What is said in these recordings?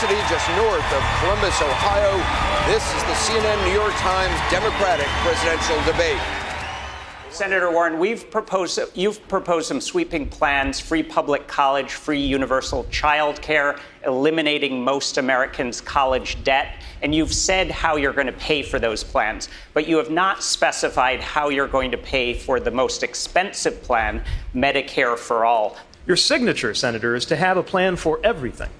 University, just north of Columbus, Ohio, this is the CNN New York Times Democratic presidential debate. Senator Warren, we've proposed, you've proposed some sweeping plans free public college, free universal child care, eliminating most Americans' college debt. And you've said how you're going to pay for those plans, but you have not specified how you're going to pay for the most expensive plan, Medicare for All. Your signature, Senator, is to have a plan for everything,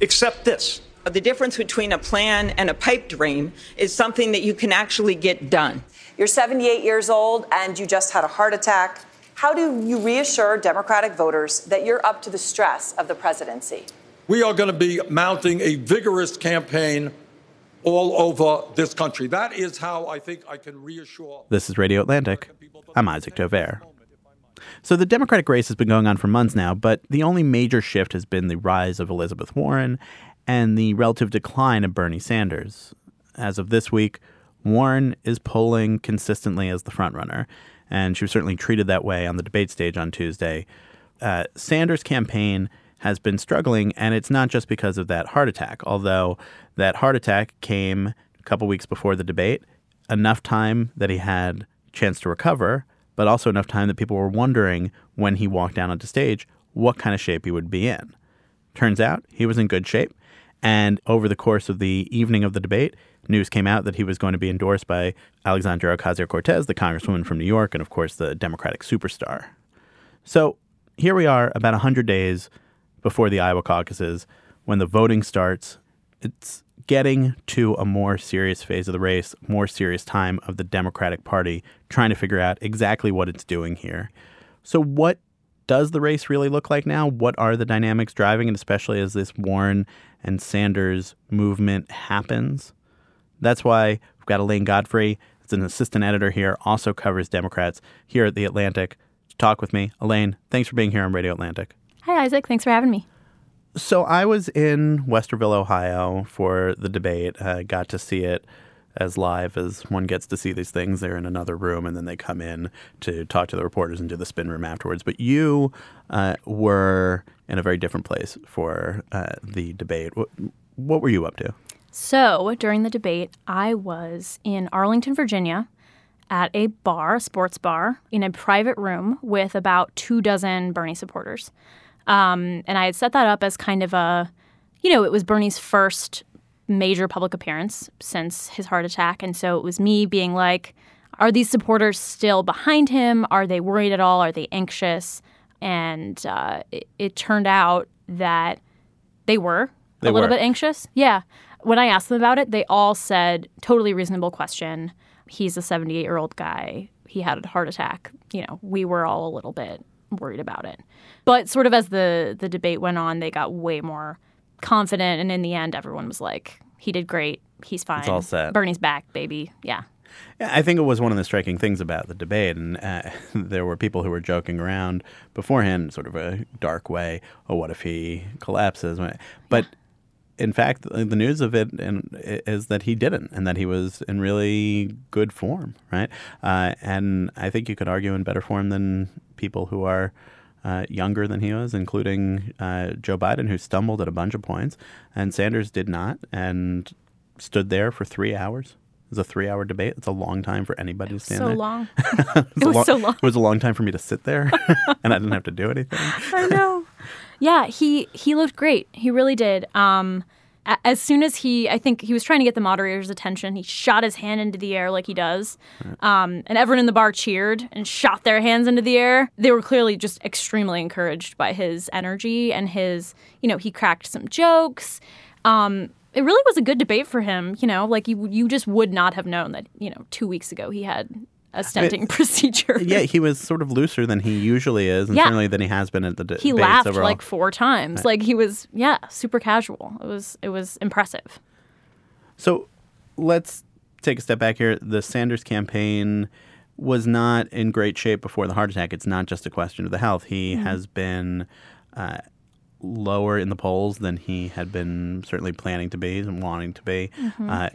except this. The difference between a plan and a pipe dream is something that you can actually get done. You're 78 years old and you just had a heart attack. How do you reassure Democratic voters that you're up to the stress of the presidency? We are going to be mounting a vigorous campaign all over this country. That is how I think I can reassure. This is Radio Atlantic. I'm Isaac Dovere. So the Democratic race has been going on for months now, but the only major shift has been the rise of Elizabeth Warren and the relative decline of Bernie Sanders. As of this week, Warren is polling consistently as the frontrunner, and she was certainly treated that way on the debate stage on Tuesday. Uh, Sanders' campaign has been struggling, and it's not just because of that heart attack, although that heart attack came a couple weeks before the debate, enough time that he had chance to recover, but also enough time that people were wondering when he walked down onto stage what kind of shape he would be in. Turns out he was in good shape. And over the course of the evening of the debate, news came out that he was going to be endorsed by Alexandria Ocasio Cortez, the congresswoman from New York, and of course, the Democratic superstar. So here we are, about 100 days before the Iowa caucuses, when the voting starts. It's getting to a more serious phase of the race, more serious time of the Democratic Party trying to figure out exactly what it's doing here. So, what does the race really look like now? What are the dynamics driving it, especially as this Warren and Sanders movement happens? That's why we've got Elaine Godfrey, as an assistant editor here, also covers Democrats here at The Atlantic. To talk with me, Elaine, thanks for being here on Radio Atlantic. Hi, Isaac. Thanks for having me. So I was in Westerville, Ohio for the debate. Got to see it as live as one gets to see these things. They're in another room and then they come in to talk to the reporters and do the spin room afterwards. But you uh, were in a very different place for uh, the debate. What, what were you up to? So during the debate, I was in Arlington, Virginia at a bar, a sports bar, in a private room with about two dozen Bernie supporters. Um, and I had set that up as kind of a, you know, it was Bernie's first major public appearance since his heart attack. And so it was me being like, are these supporters still behind him? Are they worried at all? Are they anxious? And uh, it, it, turned out that they were they a little were. bit anxious. Yeah. When I asked them about it, they all said, totally reasonable question. He's a 78 year old guy. He had a heart attack. You know, we were all a little bit worried about it. But sort of as the the debate went on, they got way more confident, and in the end, everyone was like, "He did great. He's fine. It's all set. Bernie's back, baby. Yeah." Yeah, I think it was one of the striking things about the debate, and uh, there were people who were joking around beforehand, sort of a dark way. Oh, what if he collapses? But in fact, the news of it is that he didn't, and that he was in really good form, right? Uh, and I think you could argue in better form than people who are uh, younger than he was, including uh, Joe Biden, who stumbled at a bunch of points, and Sanders did not, and stood there for three hours. It was a three-hour debate. It's a long time for anybody to stand so there. long. it, it was long, so long. It was a long time for me to sit there, and I didn't have to do anything. I know. Yeah, he he looked great. He really did. Um, as soon as he, I think he was trying to get the moderator's attention, he shot his hand into the air like he does. Um, and everyone in the bar cheered and shot their hands into the air. They were clearly just extremely encouraged by his energy and his, you know, he cracked some jokes. Um, it really was a good debate for him, you know, like you, you just would not have known that, you know, two weeks ago he had a stenting procedure. Yeah, he was sort of looser than he usually is, and Yeah. certainly than he has been at the de- he laughed overall. like four times. Like he was, yeah, super casual. It was it was impressive. So let's take a step back here. The Sanders campaign was not in great shape before the heart attack. It's not just a question of the health. He Mhm. has been uh, lower in the polls than he had been certainly planning to be and wanting to be. Mhm. Uh,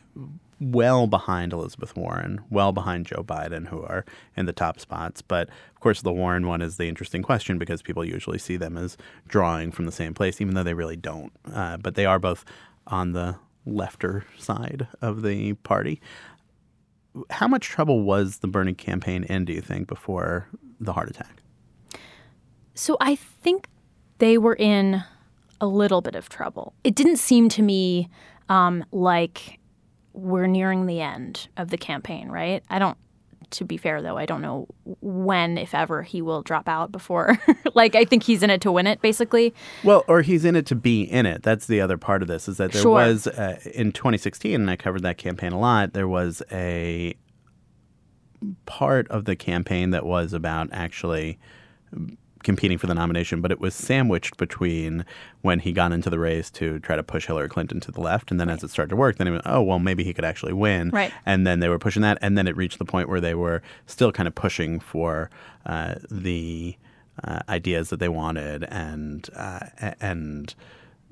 well behind Elizabeth Warren, well behind Joe Biden, who are in the top spots. But of course, the Warren one is the interesting question because people usually see them as drawing from the same place, even though they really don't. Uh, but they are both on the lefter side of the party. How much trouble was the Bernie campaign in, do you think, before the heart attack? So I think they were in a little bit of trouble. It didn't seem to me um, like we're nearing the end of the campaign, right? I don't. To be fair, though, I don't know when, if ever, he will drop out before. like, I think he's in it to win it, basically. Well, or he's in it to be in it. That's the other part of this is that there Sure. was uh, in 2016, and I covered that campaign a lot. There was a part of the campaign that was about actually competing for the nomination, but it was sandwiched between when he got into the race to try to push Hillary Clinton to the left, and then as it started to work, then he went, oh well, maybe he could actually win, Right. And then they were pushing that, and then it reached the point where they were still kind of pushing for uh, the uh, ideas that they wanted, and uh, and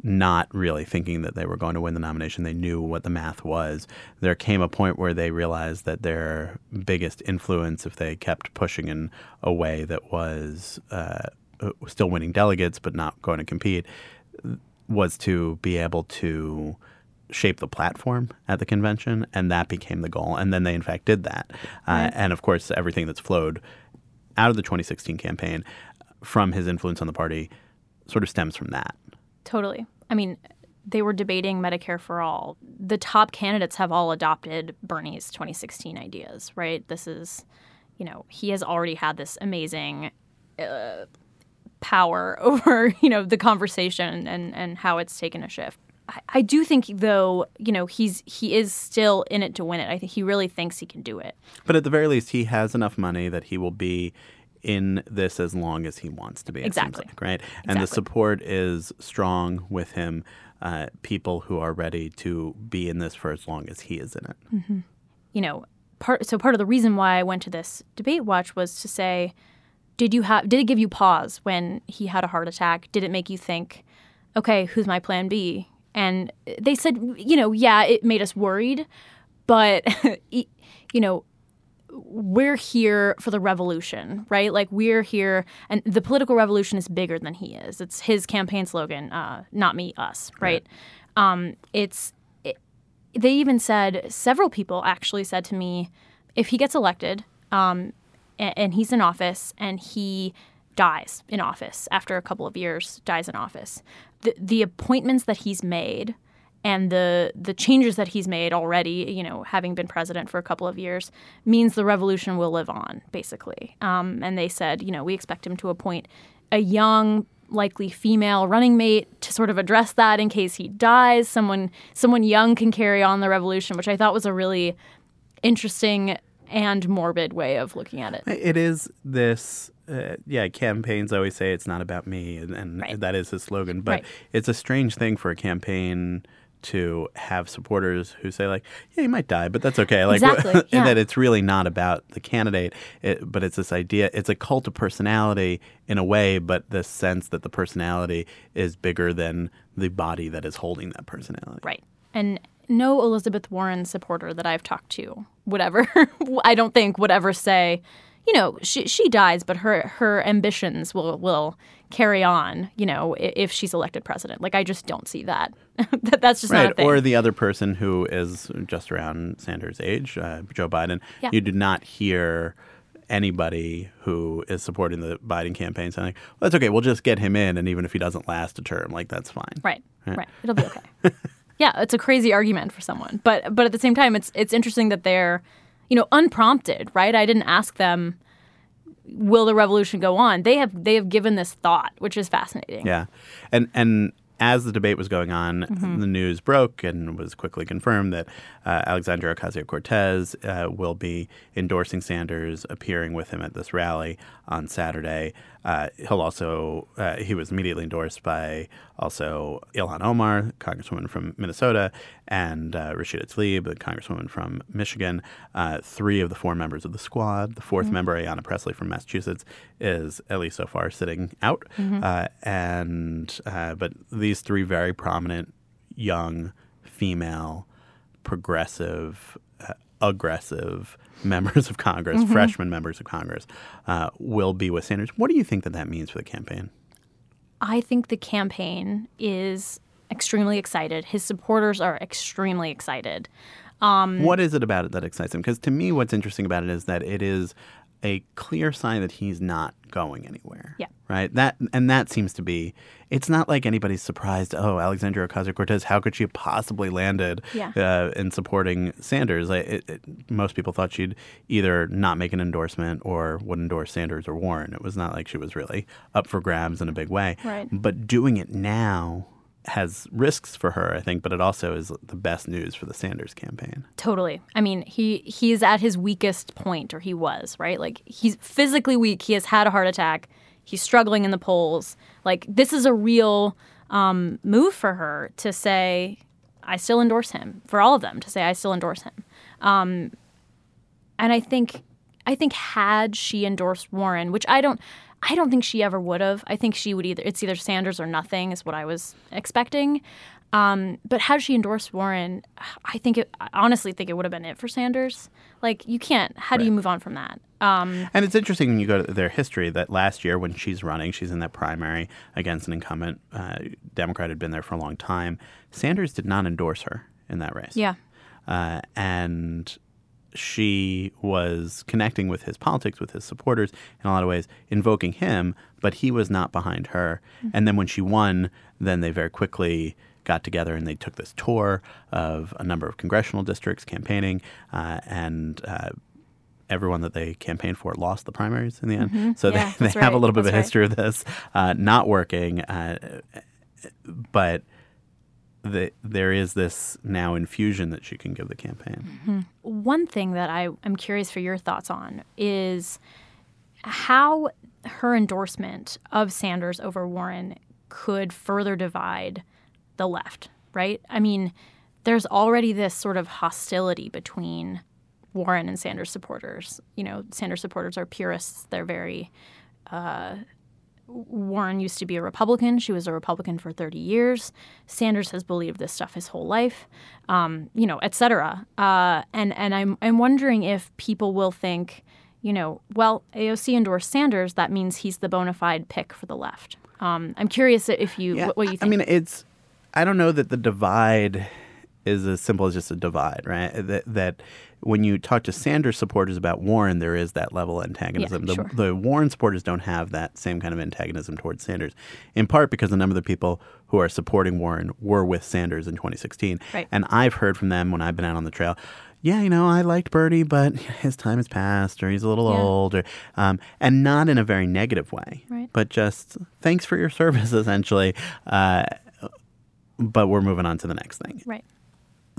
not really thinking that they were going to win the nomination. They knew what the math was. There came a point where they realized that their biggest influence, if they kept pushing in a way that was uh, still winning delegates but not going to compete, was to be able to shape the platform at the convention, and that became the goal. And then they, in fact, did that. Uh, and of course, everything that's flowed out of the 2016 campaign from his influence on the party sort of stems from that. Totally. I mean, they were debating Medicare for all. The top candidates have all adopted Bernie's 2016 ideas, right? This is, you know, he has already had this amazing uh, power over, you know, the conversation and, and how it's taken a shift. I, I do think, though, you know, he's he is still in it to win it. I think he really thinks he can do it. But at the very least, he has enough money that he will be in this as long as he wants to be. Exactly. like, right? And the support is strong with him. Uh, people who are ready to be in this for as long as he is in it. you know, part so part of the reason why I went to this debate watch was to say, did you have did it give you pause when he had a heart attack? Did it make you think, okay, who's my plan B? And they said, you know, yeah, it made us worried, but you know, we're here for the revolution, right? Like we're here, and the political revolution is bigger than he is. It's his campaign slogan, uh, "Not me, us." Right? Um, it's. It, they even said several people actually said to me, if he gets elected, um, and, and he's in office, and he dies in office after a couple of years, dies in office, the the appointments that he's made and the the changes that he's made already, you know, having been president for a couple of years, means the revolution will live on, basically. Um, and they said, you know, we expect him to appoint a young, likely female running mate to sort of address that in case he dies. Someone someone young can carry on the revolution, which I thought was a really interesting and morbid way of looking at it. It is this, uh, yeah, campaigns always say it's not about me, and, and that is his slogan. But Right. it's a strange thing for a campaign to have supporters who say like, yeah, he might die, but that's okay. Like, Exactly, and yeah. that it's really not about the candidate, it, but it's this idea. It's a cult of personality in a way, but the sense that the personality is bigger than the body that is holding that personality. Right. And no Elizabeth Warren supporter that I've talked to would ever, I don't think, would ever say, you know, she, she dies, but her, her ambitions will, will carry on, you know, if she's elected president. Like, I just don't see that. that that's just right. Or the other person who is just around Sanders' age, uh, Joe Biden. Yeah. You do not hear anybody who is supporting the Biden campaign saying, well, that's okay. We'll just get him in. And even if he doesn't last a term, like, that's fine. Right. Right. Right. It'll be okay. yeah, it's a crazy argument for someone, but but at the same time, it's it's interesting that they're, you know, unprompted. Right. I didn't ask them, will the revolution go on? They have they have given this thought, which is fascinating. Yeah, and and as the debate was going on, Mhm. the news broke and was quickly confirmed that uh, Alexandria Ocasio Cortez uh, will be endorsing Sanders, appearing with him at this rally on Saturday. Uh, he'll also uh, he was immediately endorsed by also Ilhan Omar, Congresswoman from Minnesota, and uh, Rashida Tlaib, the Congresswoman from Michigan. Uh, three of the four members of the squad. The 4th Mhm. member, Ayanna Pressley from Massachusetts, is at least so far sitting out. Mhm. Uh, and uh, but these three very prominent young female progressive aggressive members of congress Mhm. freshman members of congress uh, will be with sanders what do you think that that means for the campaign I think the campaign is extremely excited. His supporters are extremely excited. Um, what is it about it that excites him because to me what's interesting about it is that it is a clear sign that he's not going anywhere Yeah. right that and that seems to be it's not like anybody's surprised oh alexandria ocasio-cortez how could she have possibly landed Yeah. uh, in supporting sanders it, it, most people thought she'd either not make an endorsement or would endorse sanders or warren it was not like she was really up for grabs in a big way Right. but doing it now has risks for her i think but it also is the best news for the sanders campaign Totally. I mean, he he's at his weakest point, or he was, right? Like he's physically weak. He has had a heart attack. He's struggling in the polls. Like this is a real um, move for her to say, "I still endorse him." For all of them to say, "I still endorse him." Um, and I think, I think had she endorsed Warren, which I don't, I don't think she ever would have. I think she would either it's either Sanders or nothing is what I was expecting. Um, but had she endorsed Warren, I think it, I honestly think it would have been it for Sanders. Like you can't. How do you move on from that? Um, And it's interesting when you go to their history that last year when she's running, she's in that primary against an incumbent uh, Democrat had been there for a long time. Sanders did not endorse her in that race. Yeah. Uh, and she was connecting with his politics, with his supporters in a lot of ways, invoking him, but he was not behind her. Mhm. And then when she won, then they very quickly got together and they took this tour of a number of congressional districts campaigning uh, and uh, everyone that they campaigned for lost the primaries in the end. Mhm. So Yeah, they, that's they have a little bit of a That's right. history of this uh, not working. Uh, but the, there is this now infusion that she can give the campaign. Mhm. One thing that I am curious for your thoughts on is how her endorsement of Sanders over Warren could further divide the left, right? I mean, there's already this sort of hostility between Warren and Sanders supporters. You know, Sanders supporters are purists. They're very uh, Warren used to be a Republican. She was a Republican for 30 years. Sanders has believed this stuff his whole life, um, you know, et cetera. Uh, and and I'm I'm wondering if people will think, you know, well, AOC endorsed Sanders. That means he's the bona fide pick for the left. Um, I'm curious if you what, what you think. I mean, it's. I don't know that the divide is as simple as just a divide, right? That, that when you talk to Sanders supporters about Warren, there is that level of antagonism. the, sure. the Warren supporters don't have that same kind of antagonism towards Sanders, in part because a number of the people who are supporting Warren were with Sanders in 2016. Right. And I've heard from them when I've been out on the trail. Yeah, you know, I liked Bernie, but his time has passed, or he's a little Yeah. old, or um, and not in a very negative way, Right. but just thanks for your service, essentially. Uh, but we're moving on to the next thing. Right.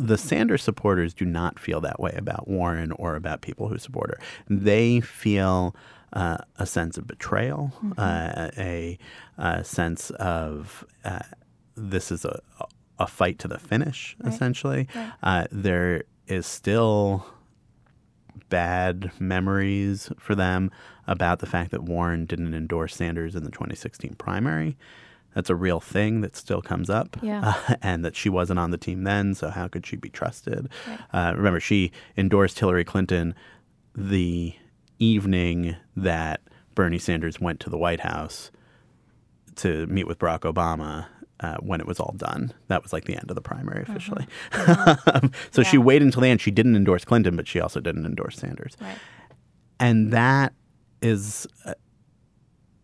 The Sanders supporters do not feel that way about Warren or about people who support her. They feel uh, a sense of betrayal, uh, a, a sense of uh, this is a, a fight to the finish, Right. essentially. Right. Uh, there is still bad memories for them about the fact that Warren didn't endorse Sanders in the 2016 primary. That's a real thing that still comes up. Yeah. Uh, and that she wasn't on the team then, so how could she be trusted? Uh, remember, she endorsed Hillary Clinton the evening that Bernie Sanders went to the White House to meet with Barack Obama. Uh, when it was all done, that was like the end of the primary officially. so she waited until the end. She didn't endorse Clinton, but she also didn't endorse Sanders. Right. And that is uh,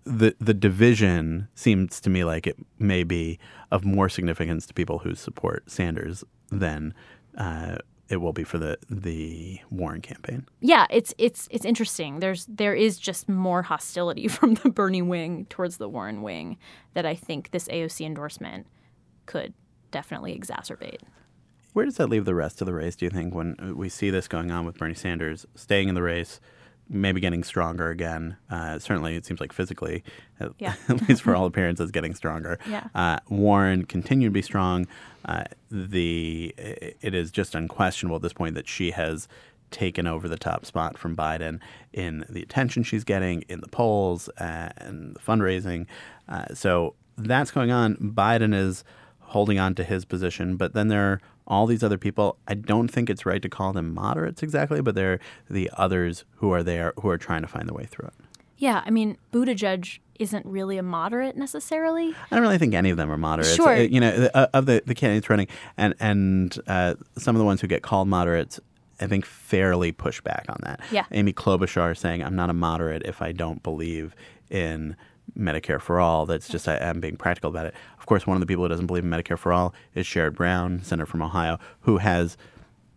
the the division seems to me like it may be of more significance to people who support Sanders than uh, it will be for the the Warren campaign. yeah, it's it's it's interesting. There's there is just more hostility from the Bernie wing towards the Warren wing that I think this AOC endorsement could definitely exacerbate. Where does that leave the rest of the race, do you think, when we see this going on with Bernie Sanders staying in the race, maybe getting stronger again? Uh, certainly, it seems like physically, at, Yeah. at least for all appearances, getting stronger. Yeah. Uh, Warren continued to be strong. Uh, the It is just unquestionable at this point that she has taken over the top spot from Biden in the attention she's getting in the polls uh, and the fundraising. Uh, so that's going on. Biden is holding on to his position, but then there are all these other people. I don't think it's right to call them moderates exactly, but they're the others who are there who are trying to find the way through it. Yeah, I mean, Buttigieg isn't really a moderate necessarily. I don't really think any of them are moderates. Sure. Uh, You know, uh, of the, the candidates running, and and uh, some of the ones who get called moderates, I think fairly push back on that. Yeah. Amy Klobuchar saying, "I'm not a moderate if I don't believe in." Medicare for all. That's just I, I'm being practical about it. Of course, one of the people who doesn't believe in Medicare for all is Sherrod Brown, senator from Ohio, who has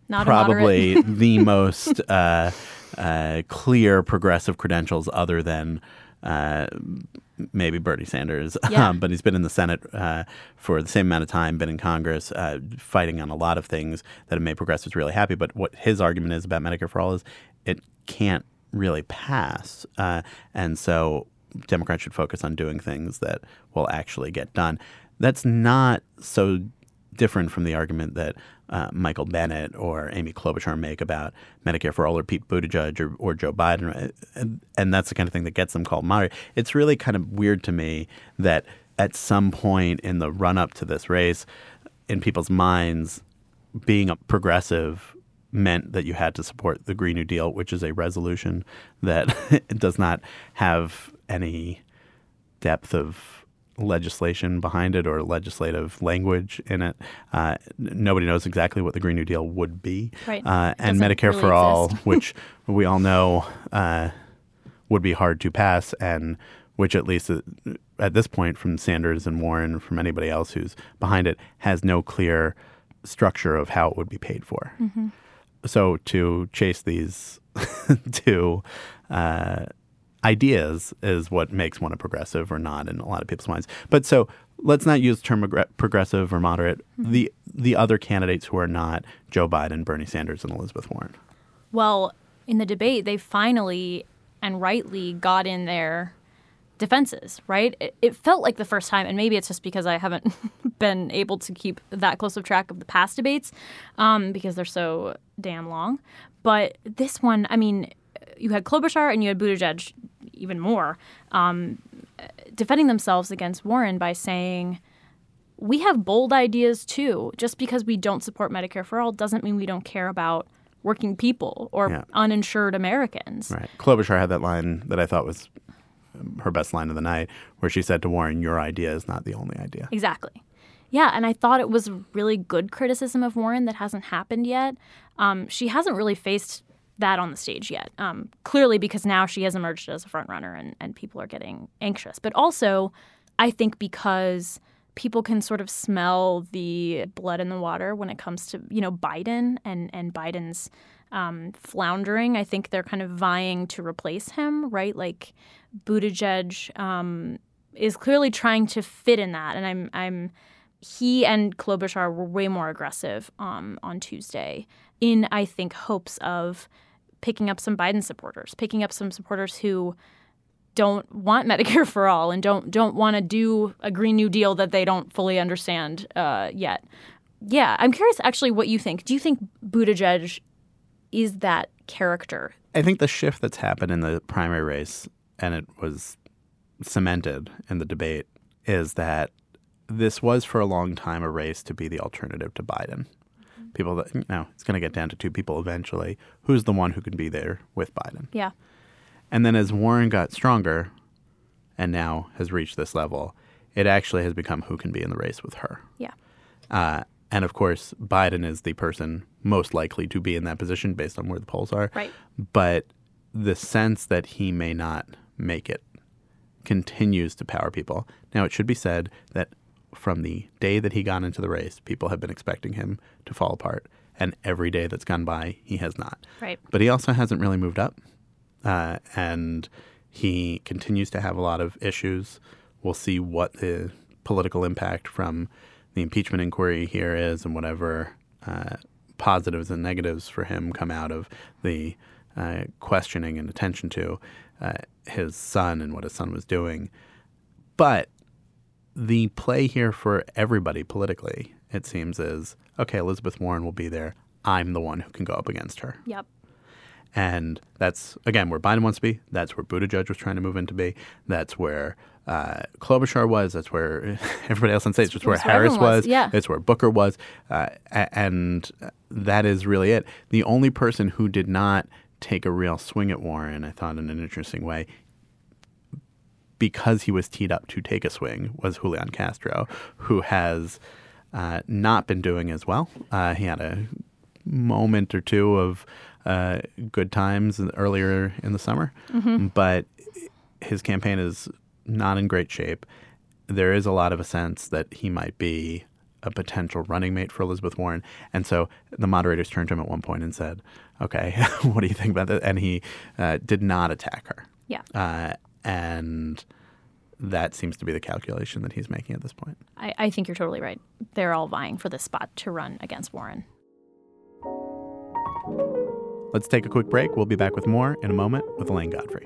Not probably the most uh, uh, clear progressive credentials, other than uh, maybe Bernie Sanders. Yeah. Um, but he's been in the Senate uh, for the same amount of time, been in Congress, uh, fighting on a lot of things that have made progressives really happy. But what his argument is about Medicare for all is it can't really pass, uh, and so Democrats should focus on doing things that will actually get done. That's not so different from the argument that uh, Michael Bennet or Amy Klobuchar make about Medicare for all or Pete Buttigieg or, or Joe Biden. And, and that's the kind of thing that gets them called moderate. It's really kind of weird to me that at some point in the run up to this race, in people's minds, being a progressive meant that you had to support the Green New Deal, which is a resolution that does not have any depth of legislation behind it or legislative language in it. Uh, nobody knows exactly what the Green New Deal would be. Right. Uh, and Medicare really for All, which we all know uh, would be hard to pass, and which, at least at, at this point, from Sanders and Warren, from anybody else who's behind it, has no clear structure of how it would be paid for. Mhm. So to chase these two uh, ideas is what makes one a progressive or not in a lot of people's minds. But so let's not use the term progressive or moderate. The the other candidates who are not Joe Biden, Bernie Sanders, and Elizabeth Warren. Well, in the debate, they finally and rightly got in their defenses, right? It, it felt like the first time, and maybe it's just because I haven't been able to keep that close of track of the past debates um, because they're so damn long. But this one, I mean, you had Klobuchar and you had Buttigieg even more um, defending themselves against Warren by saying, we have bold ideas too. Just because we don't support Medicare for all doesn't mean we don't care about working people or Yeah. uninsured Americans. Right. Klobuchar had that line that I thought was her best line of the night, where she said to Warren, "Your idea is not the only idea." Exactly. Yeah, and I thought it was really good criticism of Warren that hasn't happened yet. Um, she hasn't really faced that on the stage yet. Um, clearly, because now she has emerged as a front runner, and, and people are getting anxious. But also, I think because people can sort of smell the blood in the water when it comes to you know Biden and and Biden's um, floundering. I think they're kind of vying to replace him, right? Like Buttigieg um, is clearly trying to fit in that, and I'm I'm he and Klobuchar were way more aggressive um, on Tuesday in I think hopes of picking up some Biden supporters, picking up some supporters who don't want Medicare for all and don't don't want to do a Green New Deal that they don't fully understand uh, yet. Yeah, I'm curious actually what you think. Do you think Buttigieg is that character? I think the shift that's happened in the primary race, and it was cemented in the debate, is that this was for a long time a race to be the alternative to Biden. People that, you know, it's going to get down to two people eventually. Who's the one who can be there with Biden? Yeah. And then as Warren got stronger and now has reached this level, it actually has become who can be in the race with her. Yeah. Uh, and of course, Biden is the person most likely to be in that position based on where the polls are. Right. But the sense that he may not make it continues to power people. Now, it should be said that from the day that he got into the race, people have been expecting him to fall apart. And every day that's gone by, he has not. Right. But he also hasn't really moved up. Uh, and he continues to have a lot of issues. We'll see what the political impact from the impeachment inquiry here is and whatever uh, positives and negatives for him come out of the uh, questioning and attention to uh, his son and what his son was doing. But the play here for everybody politically, it seems, is okay, Elizabeth Warren will be there. I'm the one who can go up against her. Yep. And that's, again, where Biden wants to be. That's where Buttigieg was trying to move in to be. That's where uh, Klobuchar was. That's where everybody else on stage. Where That's where Harris everyone was, was. yeah. It's where Booker was. Uh, and that is really it. The only person who did not take a real swing at Warren, I thought in an interesting way, because he was teed up to take a swing, was Julian Castro, who has uh, not been doing as well. Uh, he had a moment or two of uh, good times earlier in the summer, Mhm. but his campaign is not in great shape. There is a lot of a sense that he might be a potential running mate for Elizabeth Warren. And so the moderators turned to him at one point and said, Okay, what do you think about that? And he uh, did not attack her. Yeah. Uh, and that seems to be the calculation that he's making at this point. I, I think you're totally right. They're all vying for this spot to run against Warren. Let's take a quick break. We'll be back with more in a moment with Elaine Godfrey.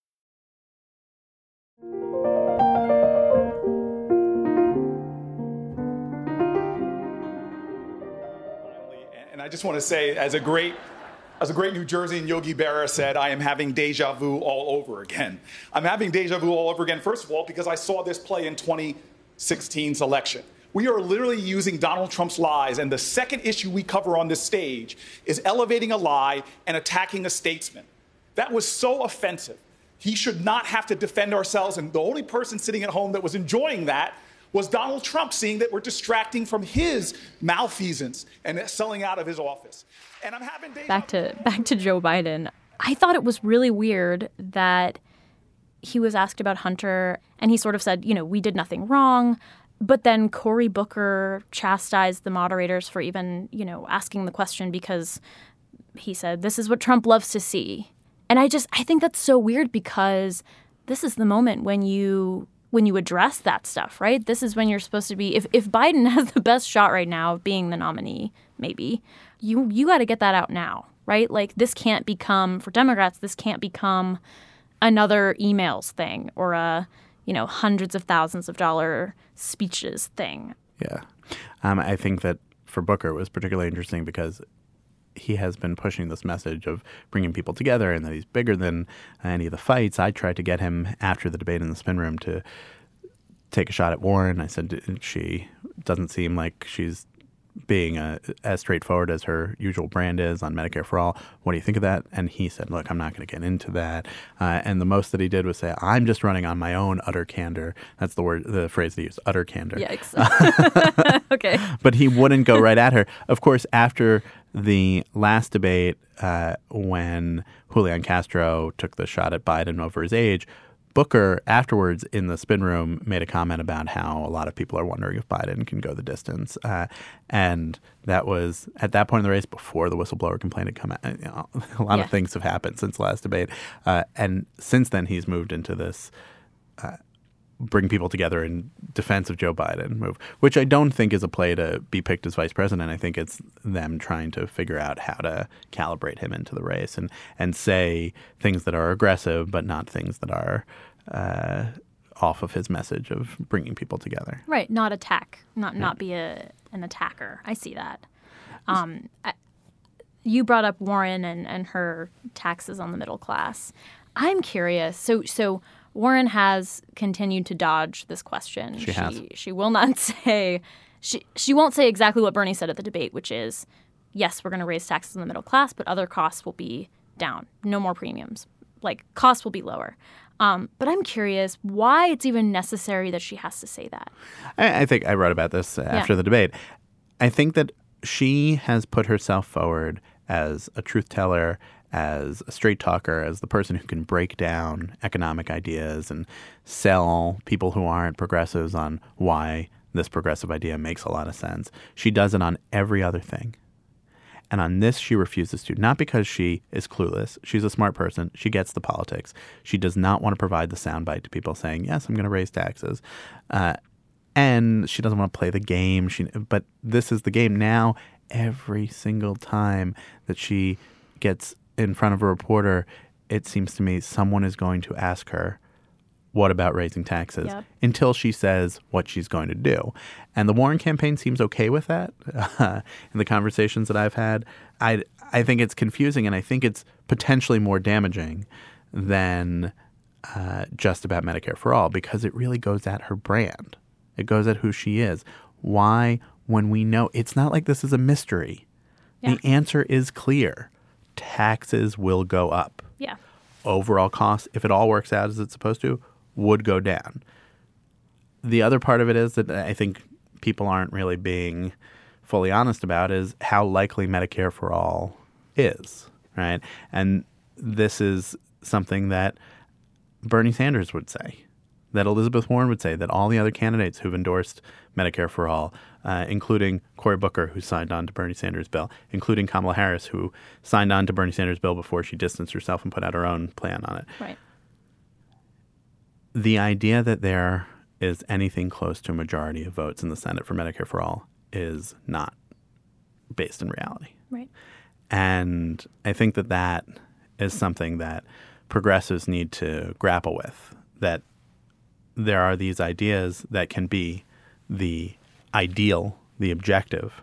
Just want to say, as a great as a great New Jerseyan Yogi Berra said, I am having deja vu all over again. I'm having deja vu all over again, first of all, because I saw this play in 2016's election. We are literally using Donald Trump's lies, and the second issue we cover on this stage is elevating a lie and attacking a statesman. That was so offensive. He should not have to defend ourselves, and the only person sitting at home that was enjoying that was Donald Trump, seeing that we're distracting from his malfeasance and selling out of his office. And I'm having deja back to back to Joe Biden. I thought it was really weird that he was asked about Hunter and he sort of said, you know, we did nothing wrong. But then Cory Booker chastised the moderators for even, you know, asking the question because he said, this is what Trump loves to see. And I just, I think that's so weird because this is the moment when you when you address that stuff, right? This is when you're supposed to be if, if Biden has the best shot right now of being the nominee, maybe, you you got to get that out now, right? Like this can't become for Democrats, this can't become another emails thing or a, you know, hundreds of thousands of dollar speeches thing. Yeah. Um, I think that for Booker it was particularly interesting because he has been pushing this message of bringing people together and that he's bigger than any of the fights. I tried to get him after the debate in the spin room to take a shot at Warren. I said she doesn't seem like she's being uh as straightforward as her usual brand is on Medicare for All. What do you think of that? And he said, Look, I'm not going to get into that. Uh, and the most that he did was say, I'm just running on my own utter candor. That's the word, the phrase they use, utter candor. Yikes. okay. But he wouldn't go right at her. Of course, after the last debate, uh, when Julian Castro took the shot at Biden over his age, Booker afterwards in the spin room made a comment about how a lot of people are wondering if Biden can go the distance, uh, and that was at that point in the race before the whistleblower complaint had come out. You know, a lot Yeah. of things have happened since the last debate, uh, and since then he's moved into this. Uh, bring people together in defense of Joe Biden move, which I don't think is a play to be picked as vice president. I think it's them trying to figure out how to calibrate him into the race and and say things that are aggressive, but not things that are uh, off of his message of bringing people together. Right, not attack, not not be a an attacker. I see that. Um, I, you brought up Warren and, and her taxes on the middle class. I'm curious. So so Warren has continued to dodge this question. She has. She will not say she she won't say exactly what Bernie said at the debate, which is yes, we're going to raise taxes on the middle class, but other costs will be down. No more premiums. Like costs will be lower. Um, but I'm curious why it's even necessary that she has to say that. I, I think I wrote about this after Yeah. the debate. I think that she has put herself forward as a truth teller, as a straight talker, as the person who can break down economic ideas and sell people who aren't progressives on why this progressive idea makes a lot of sense. She does it on every other thing. And on this, she refuses to. Not because she is clueless. She's a smart person. She gets the politics. She does not want to provide the soundbite to people saying, yes, I'm going to raise taxes. Uh, and she doesn't want to play the game. She, but this is the game now. Every single time that she gets in front of a reporter, it seems to me someone is going to ask her, "What about raising taxes?" Yep. Until she says what she's going to do, and the Warren campaign seems okay with that. in the conversations that I've had, I I think it's confusing, and I think it's potentially more damaging than uh, just about Medicare for all because it really goes at her brand. It goes at who she is. Why, when we know it's not like this is a mystery, Yeah. the answer is clear. Taxes will go up. Yeah. Overall costs, if it all works out as it's supposed to, would go down. The other part of it is that I think people aren't really being fully honest about is how likely Medicare for all is, right? And this is something that Bernie Sanders would say, that Elizabeth Warren would say, that all the other candidates who've endorsed Medicare for all, uh, including Cory Booker, who signed on to Bernie Sanders' bill, including Kamala Harris, who signed on to Bernie Sanders' bill before she distanced herself and put out her own plan on it. Right. The idea that there is anything close to a majority of votes in the Senate for Medicare for all is not based in reality. Right. And I think that that is something that progressives need to grapple with. That there are these ideas that can be the ideal, the objective,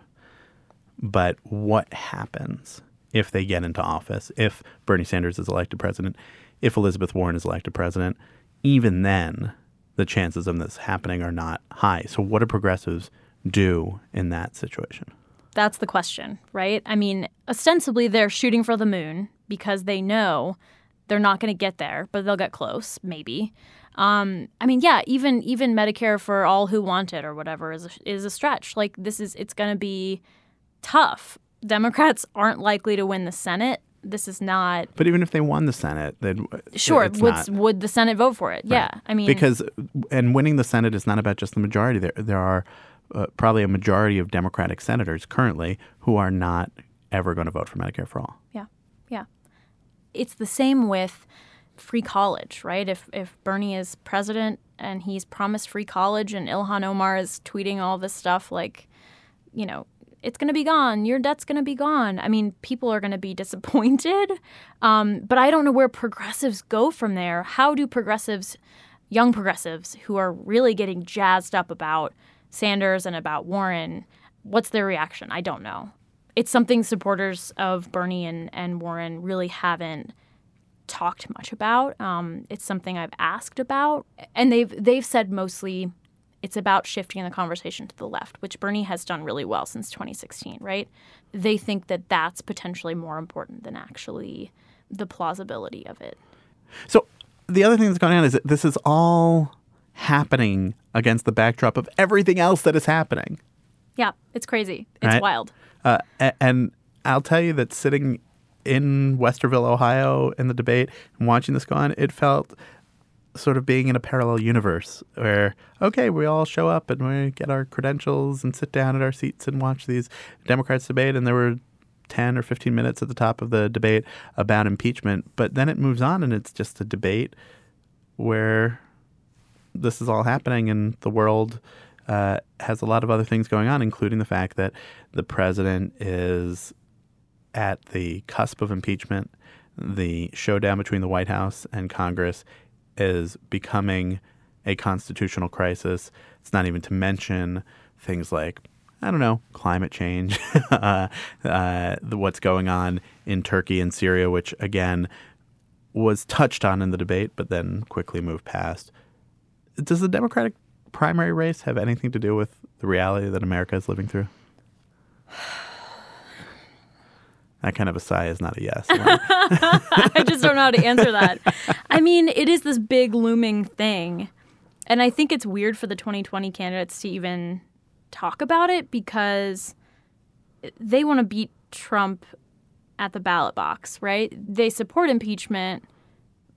but what happens if they get into office, if Bernie Sanders is elected president, if Elizabeth Warren is elected president, even then, the chances of this happening are not high. So, what do progressives do in that situation? That's the question, right? I mean, ostensibly they're shooting for the moon because they know they're not going to get there, but they'll get close, maybe. Um, I mean, yeah, even even Medicare for all who want it or whatever is a, is a stretch. Like this is it's going to be tough. Democrats aren't likely to win the Senate. This is not But even if they won the Senate, then sure. it's Would not- would the Senate vote for it? Yeah, I mean, because and winning the Senate is not about just the majority. There there are uh, probably a majority of Democratic senators currently who are not ever going to vote for Medicare for all. Yeah. Yeah. It's the same with free college, right? If if Bernie is president and he's promised free college and Ilhan Omar is tweeting all this stuff like, you know, it's going to be gone, your debt's going to be gone. I mean, people are going to be disappointed. Um, but I don't know where progressives go from there. How do progressives, young progressives who are really getting jazzed up about Sanders and about Warren, what's their reaction? I don't know it's something supporters of Bernie and, and Warren really haven't talked much about. Um, it's something I've asked about, and they've they've said mostly it's about shifting the conversation to the left, which Bernie has done really well since 2016. Right? They think that that's potentially more important than actually the plausibility of it. So the other thing that's going on is that this is all happening against the backdrop of everything else that is happening. Yeah, it's crazy. It's Right. wild. Uh, and I'll tell you that sitting in Westerville, Ohio, in the debate and watching this go on, it felt sort of being in a parallel universe where, okay, we all show up and we get our credentials and sit down at our seats and watch these Democrats debate. And there were 10 or 15 minutes at the top of the debate about impeachment. But then it moves on and it's just a debate where this is all happening and the world uh, has a lot of other things going on, including the fact that the president is at the cusp of impeachment. The showdown between the White House and Congress is becoming a constitutional crisis. It's not even to mention things like, I don't know, climate change, uh, uh, what's going on in Turkey and Syria, which again was touched on in the debate, but then quickly moved past. Does the Democratic primary race have anything to do with the reality that America is living through? That kind of a sigh is not a yes. I just don't know how to answer that. I mean, it is this big looming thing. And I think it's weird for the 2020 candidates to even talk about it because they want to beat Trump at the ballot box, right? They support impeachment,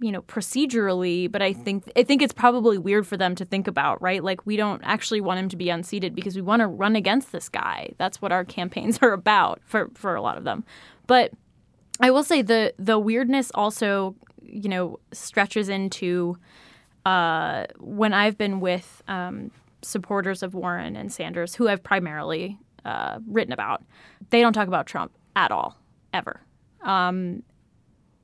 you know, procedurally, but I think I think it's probably weird for them to think about, right? Like we don't actually want him to be unseated because we want to run against this guy. That's what our campaigns are about for for a lot of them. But I will say the the weirdness also, you know, stretches into uh, when I've been with um, supporters of Warren and Sanders, who I've primarily uh, written about. They don't talk about Trump at all, ever. Um,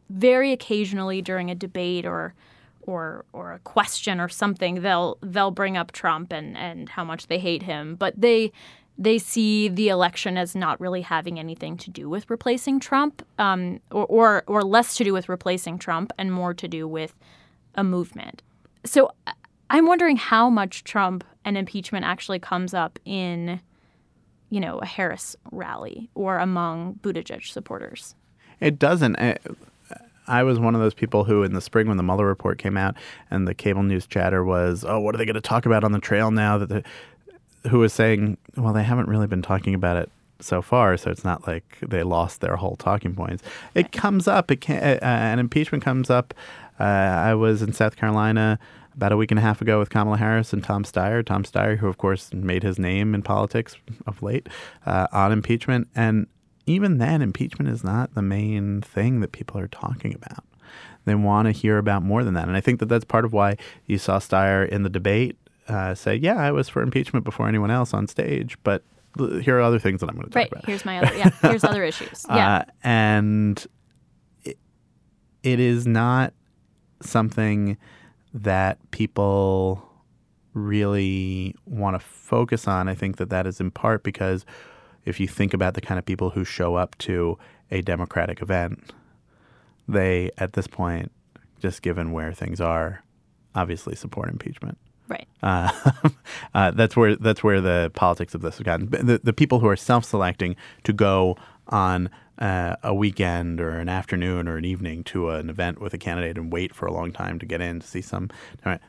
very occasionally during a debate or or or a question or something, they'll they'll bring up Trump and and how much they hate him, but they they see the election as not really having anything to do with replacing Trump, um, or, or or less to do with replacing Trump and more to do with a movement. So I'm wondering how much Trump and impeachment actually comes up in, you know, a Harris rally or among Buttigieg supporters. It doesn't. I was one of those people who, in the spring, when the Mueller report came out, and the cable news chatter was, "Oh, what are they going to talk about on the trail now?" That the, who was saying, "Well, they haven't really been talking about it so far, so it's not like they lost their whole talking points." It comes up. It can, uh, an impeachment comes up. Uh, I was in South Carolina about a week and a half ago with Kamala Harris and Tom Steyer. Tom Steyer, who of course made his name in politics of late uh, on impeachment, and even then, impeachment is not the main thing that people are talking about. They want to hear about more than that, and I think that that's part of why you saw Steyer in the debate uh, say, "Yeah, I was for impeachment before anyone else on stage," but here are other things that I'm going to talk about. right. about. Here's my other yeah. Here's other issues. Yeah, uh, and it, it is not something that people really want to focus on. I think that that is in part because if you think about the kind of people who show up to a Democratic event, they, at this point, just given where things are, obviously support impeachment. Right. Uh, uh, that's where that's where the politics of this has gotten. The, the people who are self-selecting to go on uh, a weekend or an afternoon or an evening to an event with a candidate and wait for a long time to get in to see some.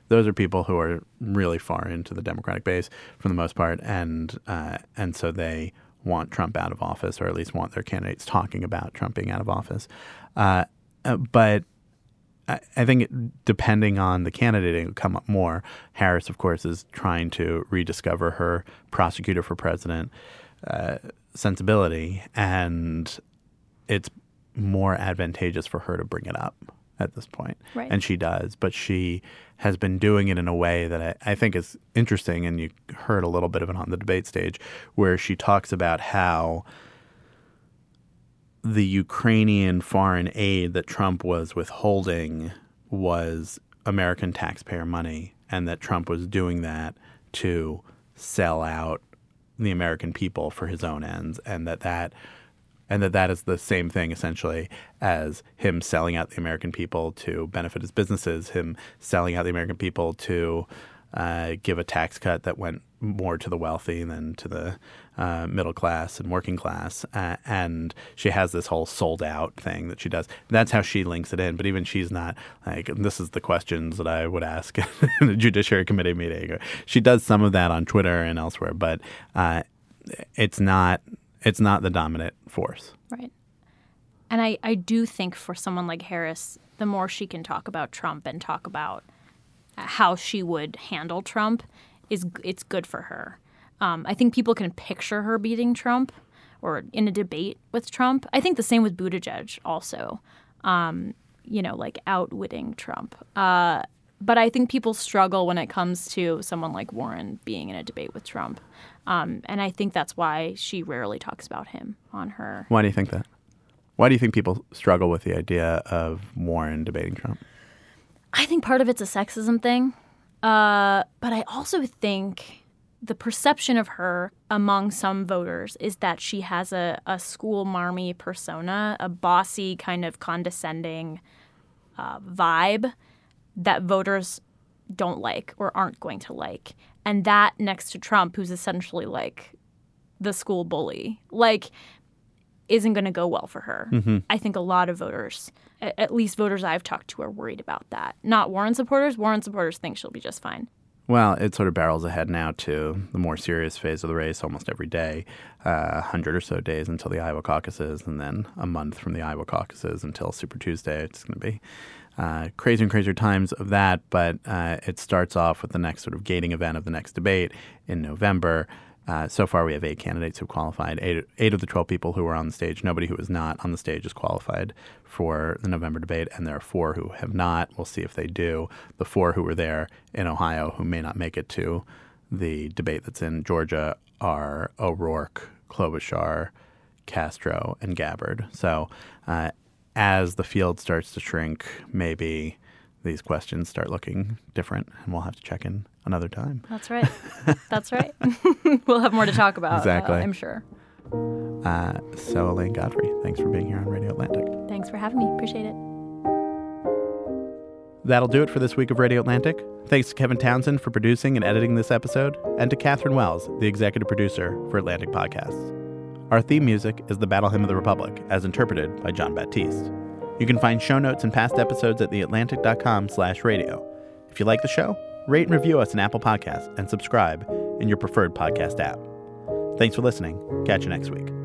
Those are people who are really far into the Democratic base for the most part, and uh, and so they want Trump out of office, or at least want their candidates talking about Trump being out of office. Uh, uh but I, I think depending on the candidate, it will come up more. Harris, of course, is trying to rediscover her prosecutor for president uh, sensibility, and it's more advantageous for her to bring it up at this point. Right. And she does, but she has been doing it in a way that I, I, think is interesting. And you heard a little bit of it on the debate stage, where she talks about how the Ukrainian foreign aid that Trump was withholding was American taxpayer money, and that Trump was doing that to sell out the American people for his own ends, and that that and that that is the same thing essentially as him selling out the American people to benefit his businesses, him selling out the American people to uh, give a tax cut that went more to the wealthy than to the uh, middle class and working class. Uh, and she has this whole sold out thing that she does. That's how she links it in. But even she's not like, this is the questions that I would ask in a Judiciary Committee meeting. She does some of that on Twitter and elsewhere, but uh, it's not it's not the dominant force. Right. And I, I do think for someone like Harris, the more she can talk about Trump and talk about how she would handle Trump, is it's good for her. Um, I think people can picture her beating Trump or in a debate with Trump. I think the same with Buttigieg also. Um, you know, like outwitting Trump. Uh, but I think people struggle when it comes to someone like Warren being in a debate with Trump. Um, and I think that's why she rarely talks about him on her. Why do you think that? Why do you think people struggle with the idea of Warren debating Trump? I think part of it's a sexism thing. Uh, but I also think the perception of her among some voters is that she has a, a school marmy persona, a bossy, kind of condescending uh, vibe that voters don't like or aren't going to like. And that next to Trump, who's essentially like the school bully. Like, isn't going to go well for her. Mhm. I think a lot of voters, at least voters I've talked to, are worried about that. Not Warren supporters. Warren supporters think she'll be just fine. Well, it sort of barrels ahead now to the more serious phase of the race almost every day. Uh, A hundred or so days until the Iowa caucuses, and then a month from the Iowa caucuses until Super Tuesday. It's going to be uh, crazier and crazier times of that, but uh, it starts off with the next sort of gating event of the next debate in November. Uh, so far, we have eight candidates who've qualified. Eight, eight of the 12 people who were on the stage, nobody who is not on the stage is qualified for the November debate, and there are four who have not. We'll see if they do. The four who were there in Ohio who may not make it to the debate that's in Georgia are O'Rourke, Klobuchar, Castro, and Gabbard. So uh, as the field starts to shrink, maybe these questions start looking different, and we'll have to check in another time. That's right. That's right. we'll have more to talk about. uh, Exactly. I'm sure. Uh, so, Elaine Godfrey, thanks for being here on Radio Atlantic. Thanks for having me. Appreciate it. That'll do it for this week of Radio Atlantic. Thanks to Kevin Townsend for producing and editing this episode, and to Catherine Wells, the executive producer for Atlantic Podcasts. Our theme music is the Battle Hymn of the Republic, as interpreted by Jon Batiste. You can find show notes and past episodes at theatlantic.com slash radio. If you like the show, rate and review us on Apple Podcasts and subscribe in your preferred podcast app. Thanks for listening. Catch you next week.